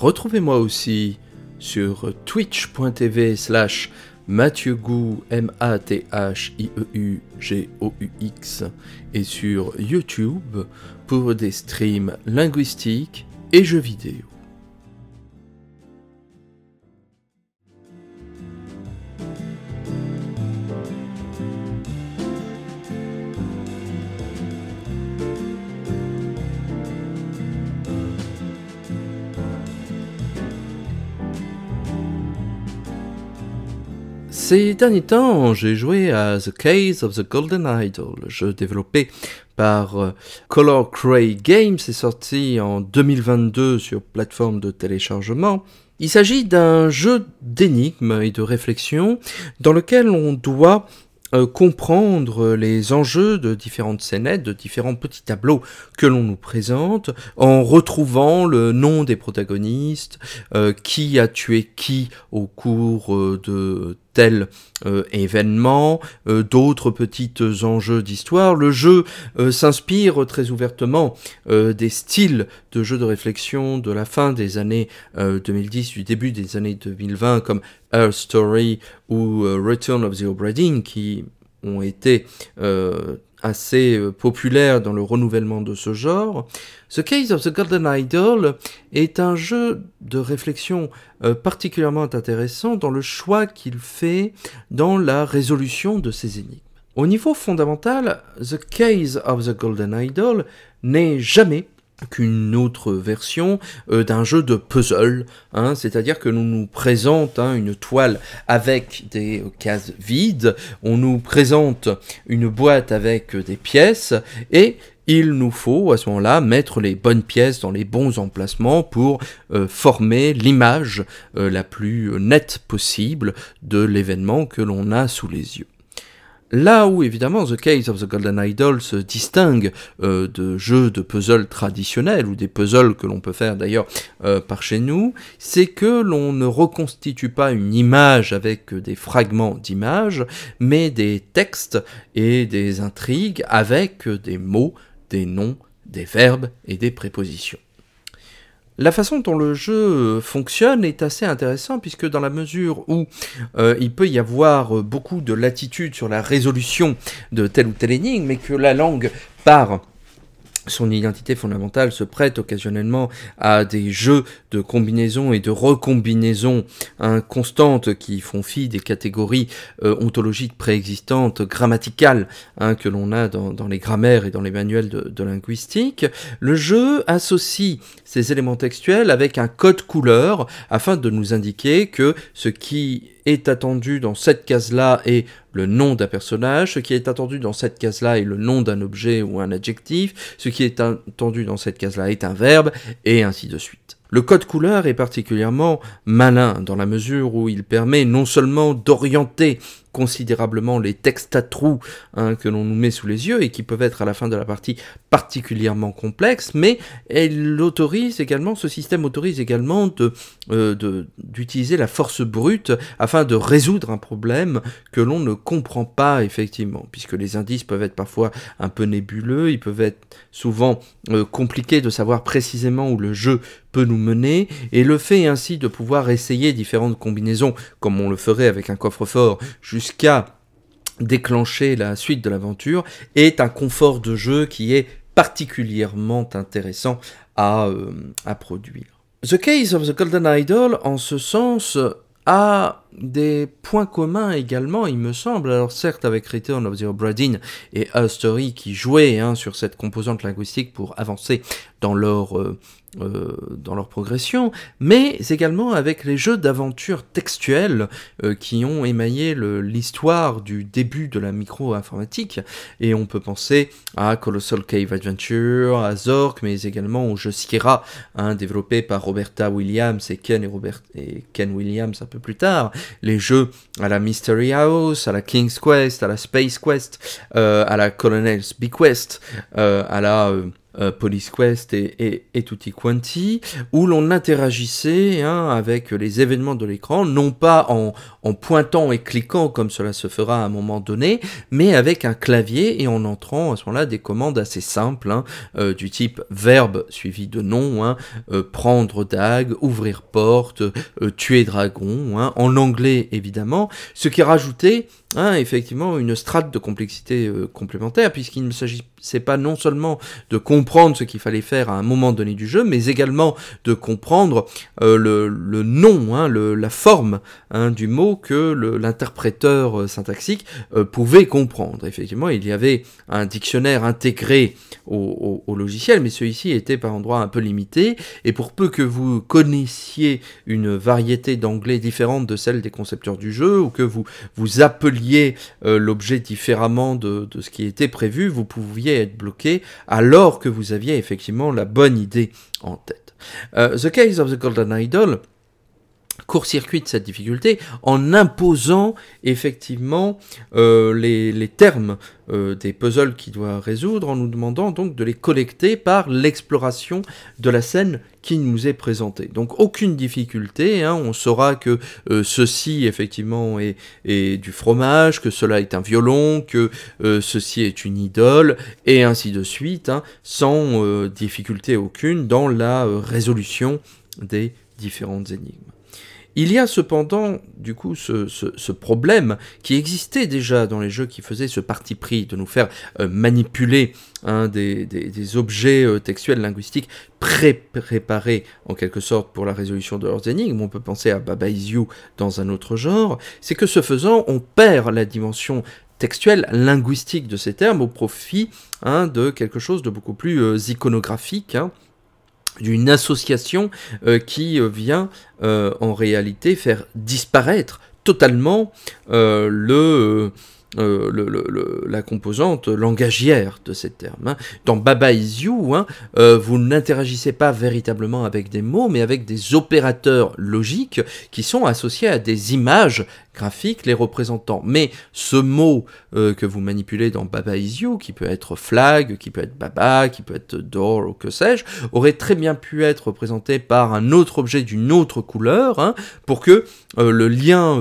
Retrouvez-moi aussi sur twitch.tv slash Mathieu M-A-T-H-I-E-U-G-O-U-X, et sur YouTube pour des streams linguistiques et jeux vidéo. Ces derniers temps, j'ai joué à The Case of the Golden Idol, jeu développé par euh, Color Cray Games, c'est sorti en 2022 sur plateforme de téléchargement. Il s'agit d'un jeu d'énigmes et de réflexion dans lequel on doit euh, comprendre les enjeux de différentes scénettes, de différents petits tableaux que l'on nous présente, en retrouvant le nom des protagonistes, euh, qui a tué qui au cours de tel euh, événement, euh, d'autres petits enjeux d'histoire. Le jeu euh, s'inspire très ouvertement des styles de jeux de réflexion de la fin des années 2010, du début des années 2020, comme Earth Story ou Return of the Obra qui ont été assez euh, populaire dans le renouvellement de ce genre. The Case of the Golden Idol est un jeu de réflexion euh, particulièrement intéressant dans le choix qu'il fait dans la résolution de ces énigmes. Au niveau fondamental, The Case of the Golden Idol n'est jamais qu'une autre version euh, d'un jeu de puzzle, hein, c'est-à-dire que l'on nous présente hein, une toile avec des cases vides, on nous présente une boîte avec des pièces, et il nous faut à ce moment-là mettre les bonnes pièces dans les bons emplacements pour euh, former l'image euh, la plus nette possible de l'événement que l'on a sous les yeux. Là où évidemment The Case of the Golden Idol se distingue euh, de jeux de puzzle traditionnels ou des puzzles que l'on peut faire d'ailleurs euh, par chez nous, c'est que l'on ne reconstitue pas une image avec des fragments d'image, mais des textes et des intrigues avec des mots, des noms, des verbes et des prépositions. La façon dont le jeu fonctionne est assez intéressant puisque dans la mesure où euh, il peut y avoir beaucoup de latitude sur la résolution de telle ou telle énigme, mais que la langue part son identité fondamentale se prête occasionnellement à des jeux de combinaisons et de recombinaisons hein, constantes qui font fi des catégories euh, ontologiques préexistantes, grammaticales, hein, que l'on a dans, les grammaires et dans les manuels de, de, linguistique. Le jeu associe ces éléments textuels avec un code couleur afin de nous indiquer que ce qui est attendu dans cette case-là est le nom d'un personnage, ce qui est attendu dans cette case-là est le nom d'un objet ou un adjectif, ce qui est attendu dans cette case-là est un verbe, et ainsi de suite. Le code couleur est particulièrement malin dans la mesure où il permet non seulement d'orienter considérablement les textes à trous hein, que l'on nous met sous les yeux et qui peuvent être à la fin de la partie particulièrement complexes, mais elle autorise également, ce système autorise également euh, de, d'utiliser la force brute afin de résoudre un problème que l'on ne comprend pas effectivement, puisque les indices peuvent être parfois un peu nébuleux, ils peuvent être souvent euh, compliqués de savoir précisément où le jeu peut nous mener, et le fait ainsi de pouvoir essayer différentes combinaisons, comme on le ferait avec un coffre-fort, jusqu'à déclencher la suite de l'aventure, est un confort de jeu qui est particulièrement intéressant à, euh, à produire. The Case of the Golden Idol, en ce sens, a des points communs également, il me semble. Alors certes avec Return of the Obra et A Story qui jouaient hein, sur cette composante linguistique pour avancer dans leur euh, euh, dans leur progression, mais également avec les jeux d'aventure textuels euh, qui ont émaillé l'histoire du début de la micro-informatique. Et on peut penser à Colossal Cave Adventure, à Zork, mais également au jeu Sierra, hein, développé par Roberta Williams et Ken, et, Robert, et Ken Williams un peu plus tard. Les jeux à la Mystery House, à la King's Quest, à la Space Quest, euh, à la Colonel's Bequest, à la euh, Police Quest et, et, Tutti Quanti, où l'on interagissait hein, avec les événements de l'écran, non pas en, en, pointant et cliquant comme cela se fera à un moment donné, mais avec un clavier et en entrant à ce moment-là des commandes assez simples, hein, euh, du type verbe suivi de nom, hein, euh, prendre dague, ouvrir porte, tuer dragon, en anglais évidemment, ce qui rajoutait Hein, effectivement une strate de complexité euh, complémentaire, puisqu'il ne s'agissait pas non seulement de comprendre ce qu'il fallait faire à un moment donné du jeu, mais également de comprendre euh, le, nom, hein, la forme hein, du mot que l'interpréteur euh, syntaxique pouvait comprendre. Effectivement, il y avait un dictionnaire intégré au, au, au logiciel, mais celui-ci était par endroits un peu limité, et pour peu que vous connaissiez une variété d'anglais différente de celle des concepteurs du jeu, ou que vous vous appeliez euh, l'objet différemment de, ce qui était prévu, vous pouviez être bloqué alors que vous aviez effectivement la bonne idée en tête. Euh, the Case of the Golden Idol court-circuite cette difficulté en imposant effectivement euh, les, termes euh, des puzzles qu'il doit résoudre, en nous demandant donc de les collecter par l'exploration de la scène qui nous est présentée. Donc aucune difficulté, hein, on saura que euh, ceci effectivement est, du fromage, que cela est un violon, que ceci est une idole, et ainsi de suite, hein, sans difficulté aucune dans la résolution des différentes énigmes. Il y a cependant, du coup, ce, problème qui existait déjà dans les jeux qui faisaient ce parti pris de nous faire euh, manipuler hein, des, objets euh, textuels linguistiques pré-préparés en quelque sorte pour la résolution de leurs énigmes. On peut penser à Baba Is You dans un autre genre. C'est que ce faisant, on perd la dimension textuelle, linguistique de ces termes au profit hein, de quelque chose de beaucoup plus euh, iconographique. Hein d'une association euh, qui euh, vient euh, en réalité faire disparaître totalement le le, la composante langagière de ces termes. Hein. Dans Baba is hein, vous n'interagissez pas véritablement avec des mots, mais avec des opérateurs logiques qui sont associés à des images les représentant. Mais ce mot euh, que vous manipulez dans Baba is you, qui peut être flag, qui peut être Baba, qui peut être door ou que sais-je, aurait très bien pu être représenté par un autre objet d'une autre couleur, hein, pour que le lien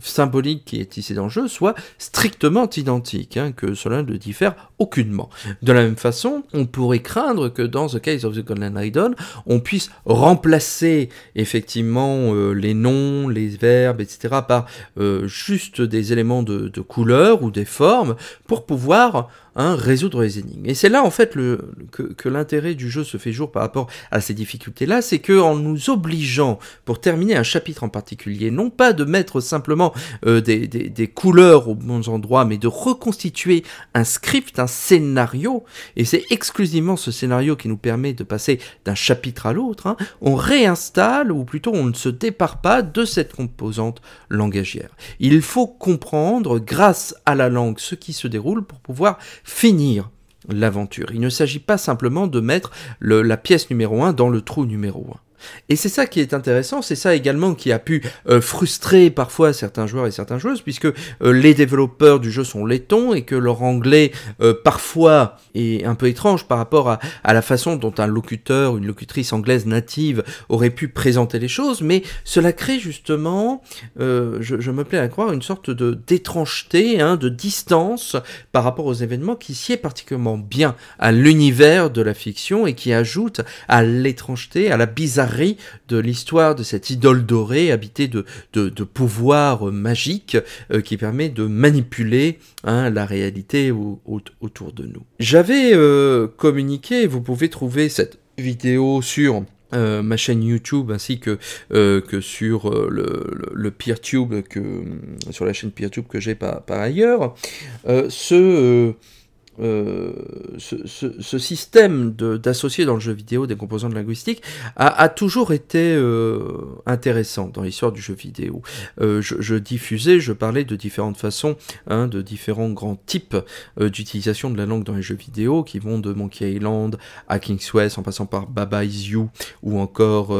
symbolique qui est ici dans le jeu soit strictement identique, hein, que cela ne diffère aucunement. De la même façon, on pourrait craindre que dans The Case of the Golden Idol, on puisse remplacer effectivement euh, les noms, les verbes, etc. par euh, juste des éléments de, de couleur ou des formes pour pouvoir Hein, résoudre les énigmes. Et c'est là en fait que, l'intérêt du jeu se fait jour par rapport à ces difficultés-là, c'est que en nous obligeant, pour terminer un chapitre en particulier, non pas de mettre simplement euh, des, couleurs aux bons endroits, mais de reconstituer un script, un scénario, et c'est exclusivement ce scénario qui nous permet de passer d'un chapitre à l'autre, hein, on réinstalle, ou plutôt on ne se départ pas de cette composante Il faut comprendre, grâce à la langue, ce qui se déroule pour pouvoir finir l'aventure. Il ne s'agit pas simplement de mettre la pièce numéro 1 dans le trou numéro 1. Et c'est ça qui est intéressant, c'est ça également qui a pu euh, frustrer parfois certains joueurs et certaines joueuses, puisque euh, les développeurs du jeu sont laitons et que leur anglais euh, parfois est un peu étrange par rapport à, la façon dont un locuteur, une locutrice anglaise native aurait pu présenter les choses, mais cela crée justement, je, je, me plais à croire, une sorte de d'étrangeté, hein, de distance par rapport aux événements qui sied particulièrement bien à l'univers de la fiction et qui ajoute à l'étrangeté, à la bizarrerie de l'histoire de cette idole dorée habitée de, de, pouvoirs magiques euh, qui permet de manipuler hein, la réalité autour de nous. J'avais euh, communiqué, vous pouvez trouver cette vidéo sur euh, ma chaîne YouTube ainsi que, sur le, le, PeerTube que sur la chaîne PeerTube que j'ai par, par ailleurs ce euh, ce, système d'associer dans le jeu vidéo des composantes linguistiques a, toujours été euh, intéressant dans l'histoire du jeu vidéo. Euh, je, diffusais, je parlais de différentes façons, hein, de différents grands types d'utilisation de la langue dans les jeux vidéo qui vont de Monkey Island à King's West en passant par Baba Is You ou encore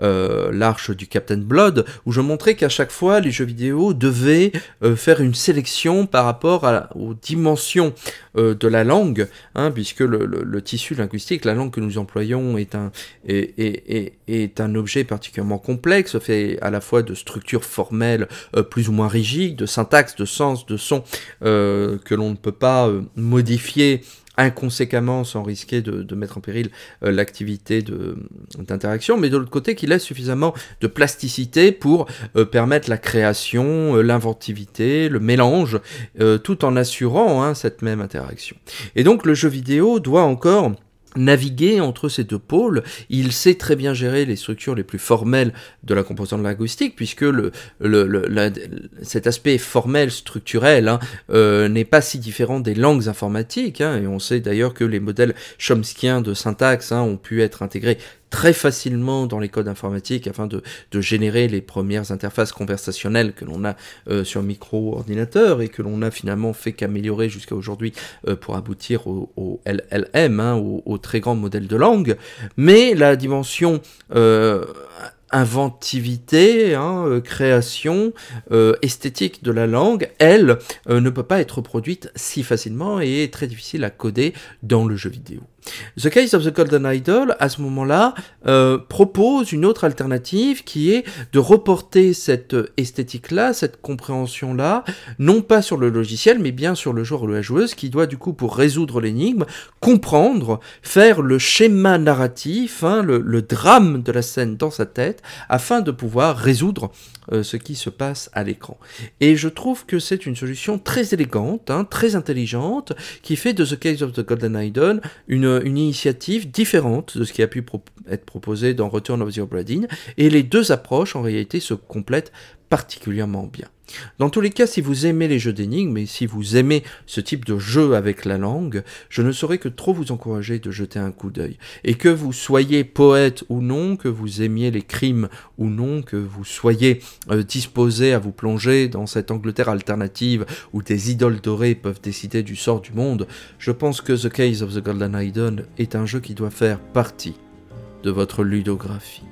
l'Arche du Captain Blood où je montrais qu'à chaque fois les jeux vidéo devaient faire une sélection par rapport à, aux dimensions de la langue, hein, puisque le, tissu linguistique, la langue que nous employons est un, est, est, un objet particulièrement complexe, fait à la fois de structures formelles plus ou moins rigides, de syntaxe, de sens, de son, que l'on ne peut pas modifier inconséquemment sans risquer de, mettre en péril euh, l'activité d'interaction, mais de l'autre côté qui laisse suffisamment de plasticité pour euh, permettre la création, euh, l'inventivité, le mélange, tout en assurant hein, cette même interaction. Et donc le jeu vidéo doit encore naviguer entre ces deux pôles. Il sait très bien gérer les structures les plus formelles de la composante linguistique, puisque le, cet aspect formel, structurel, hein, euh, n'est pas si différent des langues informatiques. Hein, et on sait d'ailleurs que les modèles chomskiens de syntaxe hein, ont pu être intégrés très facilement dans les codes informatiques afin de, générer les premières interfaces conversationnelles que l'on a euh, sur micro-ordinateur et que l'on a finalement fait qu'améliorer jusqu'à aujourd'hui euh, pour aboutir au, LLM, hein, au, très grand modèle de langue. Mais la dimension euh, inventivité, hein, création, esthétique de la langue, elle, ne peut pas être produite si facilement et est très difficile à coder dans le jeu vidéo. The Case of the Golden Idol, à ce moment-là, euh, propose une autre alternative qui est de reporter cette esthétique-là, cette compréhension-là, non pas sur le logiciel, mais bien sur le joueur ou la joueuse, qui doit du coup, pour résoudre l'énigme, comprendre, faire le schéma narratif, hein, le, drame de la scène dans sa tête, afin de pouvoir résoudre euh, ce qui se passe à l'écran. Et je trouve que c'est une solution très élégante, hein, très intelligente, qui fait de The Case of the Golden Idol une une, initiative différente de ce qui a pu être proposé dans Return of the Obra et les deux approches en réalité se complètent particulièrement bien. Dans tous les cas, si vous aimez les jeux d'énigmes et si vous aimez ce type de jeu avec la langue, je ne saurais que trop vous encourager de jeter un coup d'œil. Et que vous soyez poète ou non, que vous aimiez les crimes ou non, que vous soyez euh, disposé à vous plonger dans cette Angleterre alternative où des idoles dorées peuvent décider du sort du monde, je pense que The Case of the Golden Idol est un jeu qui doit faire partie de votre ludographie.